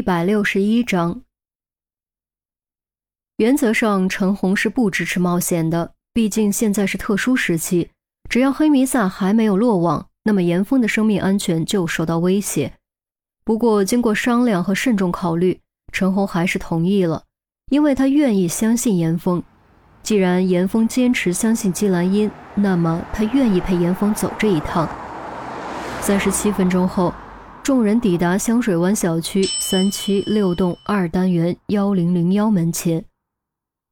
一百六十一章。原则上，陈红是不支持冒险的。毕竟现在是特殊时期，只要黑弥撒还没有落网，那么严峰的生命安全就受到威胁。不过，经过商量和慎重考虑，陈红还是同意了，因为他愿意相信严峰。既然严峰坚持相信姬兰英，那么他愿意陪严峰走这一趟。三十七分钟后。众人抵达香水湾小区三七六栋二单元幺零零幺门前，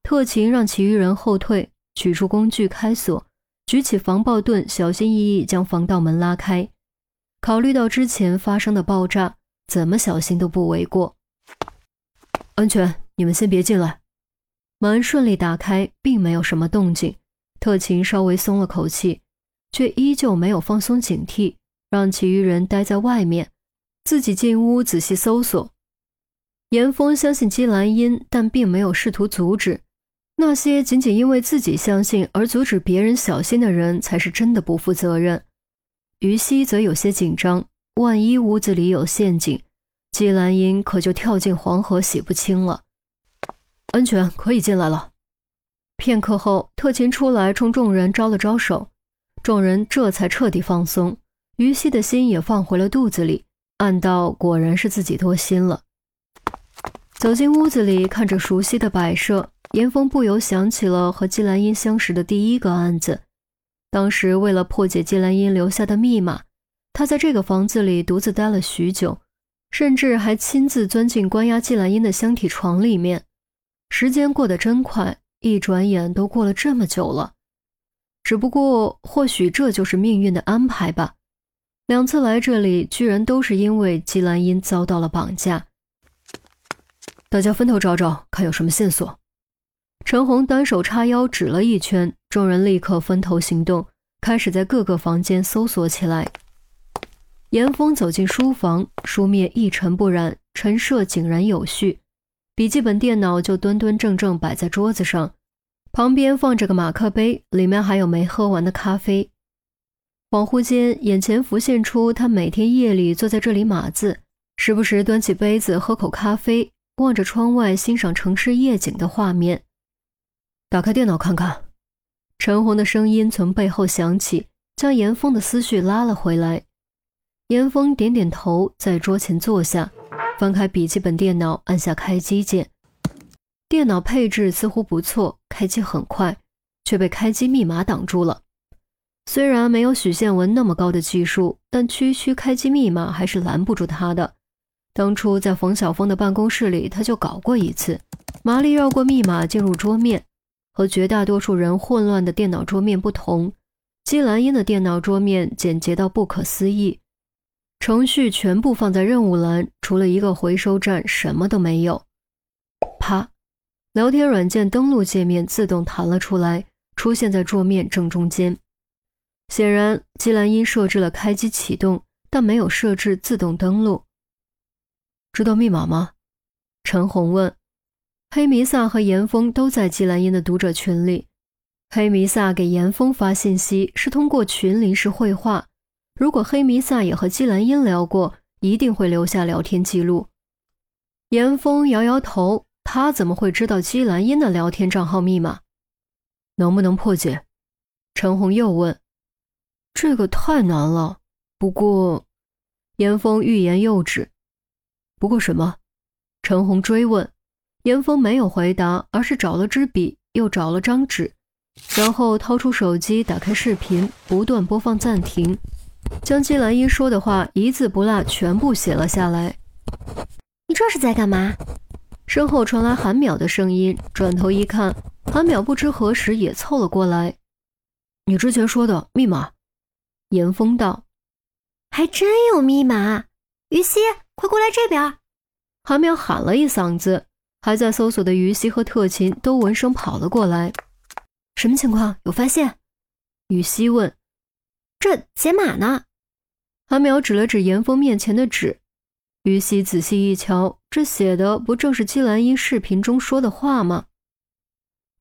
特勤让其余人后退，取出工具开锁，举起防爆盾，小心翼翼将防盗门拉开。考虑到之前发生的爆炸，怎么小心都不为过。安全，你们先别进来。门顺利打开，并没有什么动静，特勤稍微松了口气，却依旧没有放松警惕，让其余人待在外面。自己进屋仔细搜索。严峰相信姬兰英，但并没有试图阻止。那些仅仅因为自己相信而阻止别人小心的人，才是真的不负责任。于西则有些紧张，万一屋子里有陷阱，姬兰英可就跳进黄河洗不清了。安全，可以进来了。片刻后，特勤出来冲众人招了招手，众人这才彻底放松，于西的心也放回了肚子里。暗道果然是自己多心了。走进屋子里，看着熟悉的摆设，严峰不由想起了和季兰英相识的第一个案子。当时为了破解季兰英留下的密码，他在这个房子里独自待了许久，甚至还亲自钻进关押季兰英的箱体床里面。时间过得真快，一转眼都过了这么久了。只不过，或许这就是命运的安排吧。两次来这里，居然都是因为季兰英遭到了绑架。大家分头找找，看有什么线索。陈红单手叉腰指了一圈，众人立刻分头行动，开始在各个房间搜索起来。严峰走进书房，书面一尘不染，陈设井然有序，笔记本电脑就端端正正摆在桌子上，旁边放着个马克杯，里面还有没喝完的咖啡。恍惚间，眼前浮现出他每天夜里坐在这里码字，时不时端起杯子喝口咖啡，望着窗外欣赏城市夜景的画面。打开电脑看看。陈红的声音从背后响起，将严峰的思绪拉了回来。严峰点点头，在桌前坐下，翻开笔记本电脑，按下开机键。电脑配置似乎不错，开机很快，却被开机密码挡住了。虽然没有许宪文那么高的技术，但区区开机密码还是拦不住他的。当初在冯晓峰的办公室里，他就搞过一次。麻利绕过密码进入桌面，和绝大多数人混乱的电脑桌面不同，姬兰英的电脑桌面简洁到不可思议，程序全部放在任务栏，除了一个回收站，什么都没有。啪，聊天软件登录界面自动弹了出来，出现在桌面正中间。显然，季兰英设置了开机启动，但没有设置自动登录。知道密码吗？陈红问。黑弥撒和严峰都在季兰英的读者群里。黑弥撒给严峰发信息是通过群临时会话。如果黑弥撒也和季兰英聊过，一定会留下聊天记录。严峰摇摇头，他怎么会知道季兰英的聊天账号密码？能不能破解？陈红又问。这个太难了。不过，严峰欲言又止。不过什么？陈红追问。严峰没有回答，而是找了支笔，又找了张纸，然后掏出手机，打开视频，不断播放暂停，将季兰英说的话一字不落全部写了下来。你这是在干嘛？身后传来韩淼的声音。转头一看，韩淼不知何时也凑了过来。你之前说的密码。严峰道：“还真有密码，于西，快过来这边！”韩淼喊了一嗓子，还在搜索的于西和特勤都闻声跑了过来。什么情况？有发现？于西问。这解码呢？韩淼指了指严峰面前的纸。于西仔细一瞧，这写的不正是季兰英视频中说的话吗？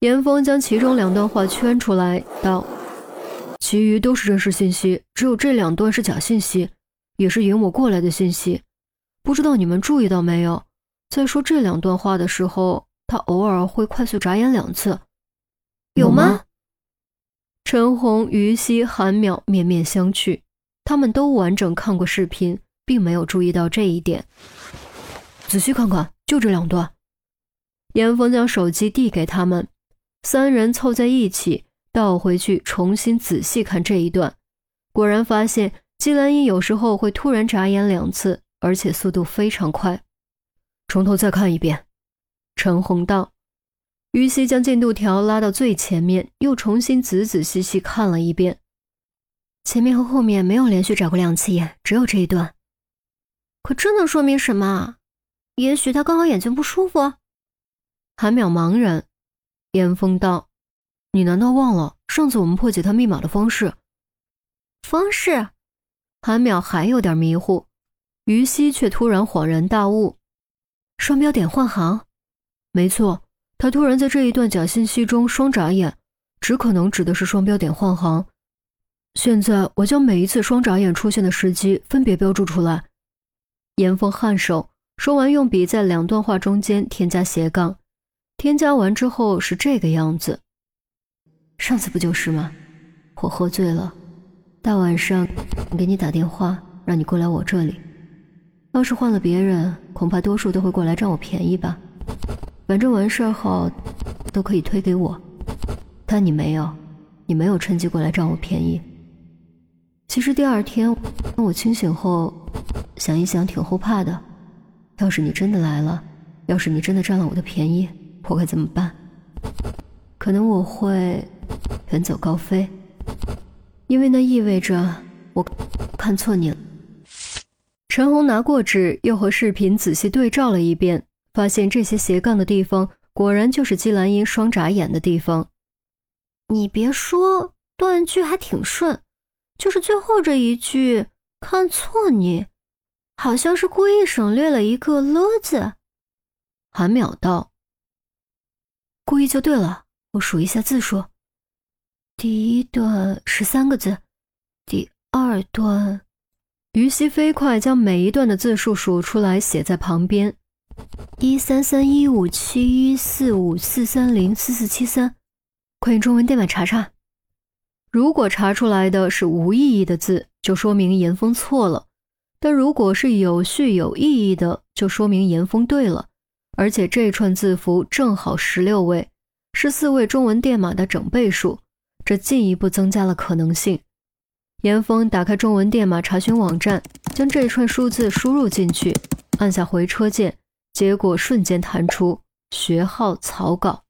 严峰将其中两段话圈出来，道。其余都是真实信息，只有这两段是假信息，也是引我过来的信息。不知道你们注意到没有？在说这两段话的时候，他偶尔会快速眨眼两次。有吗？陈红、于西、韩淼面面相觑，他们都完整看过视频，并没有注意到这一点。仔细看看，就这两段。严峰将手机递给他们，三人凑在一起倒回去，重新仔细看这一段。果然发现，季兰英有时候会突然眨眼两次，而且速度非常快。从头再看一遍。陈红道。于西将进度条拉到最前面，又重新仔仔细细看了一遍。前面和后面没有连续眨过两次眼，只有这一段。可这能说明什么？也许他刚好眼睛不舒服。韩淼茫然，严峰道：“你难道忘了上次我们破解他密码的方式？”方式？韩淼还有点迷糊，于西却突然恍然大悟：“双标点换行？没错，他突然在这一段假信息中双眨眼，只可能指的是双标点换行。现在我将每一次双眨眼出现的时机分别标注出来。”严峰颔首，说完，用笔在两段话中间添加斜杠。添加完之后是这个样子。上次不就是吗？我喝醉了，大晚上给你打电话，让你过来我这里。要是换了别人，恐怕多数都会过来占我便宜吧。反正完事后都可以推给我，但你没有，你没有趁机过来占我便宜。其实第二天我清醒后想一想，挺后怕的。要是你真的来了，要是你真的占了我的便宜。我该怎么办？可能我会远走高飞，因为那意味着我看错你了。陈红拿过纸，又和视频仔细对照了一遍，发现这些斜杠的地方，果然就是姬兰英双眨眼的地方。你别说，断句还挺顺，就是最后这一句“看错你”，好像是故意省略了一个了字。韩淼道。故意就对了，我数一下字数。第一段十三个字，第二段，于西飞快将每一段的字数数出来，写在旁边。一三三一五七一四五四三零四四七三，快用中文电码查查。如果查出来的是无意义的字，就说明严峰错了；但如果是有序有意义的，就说明严峰对了。而且这串字符正好十六位，是四位中文电码的整倍数，这进一步增加了可能性。严峰打开中文电码查询网站，将这一串数字输入进去，按下回车键，结果瞬间弹出学号草稿。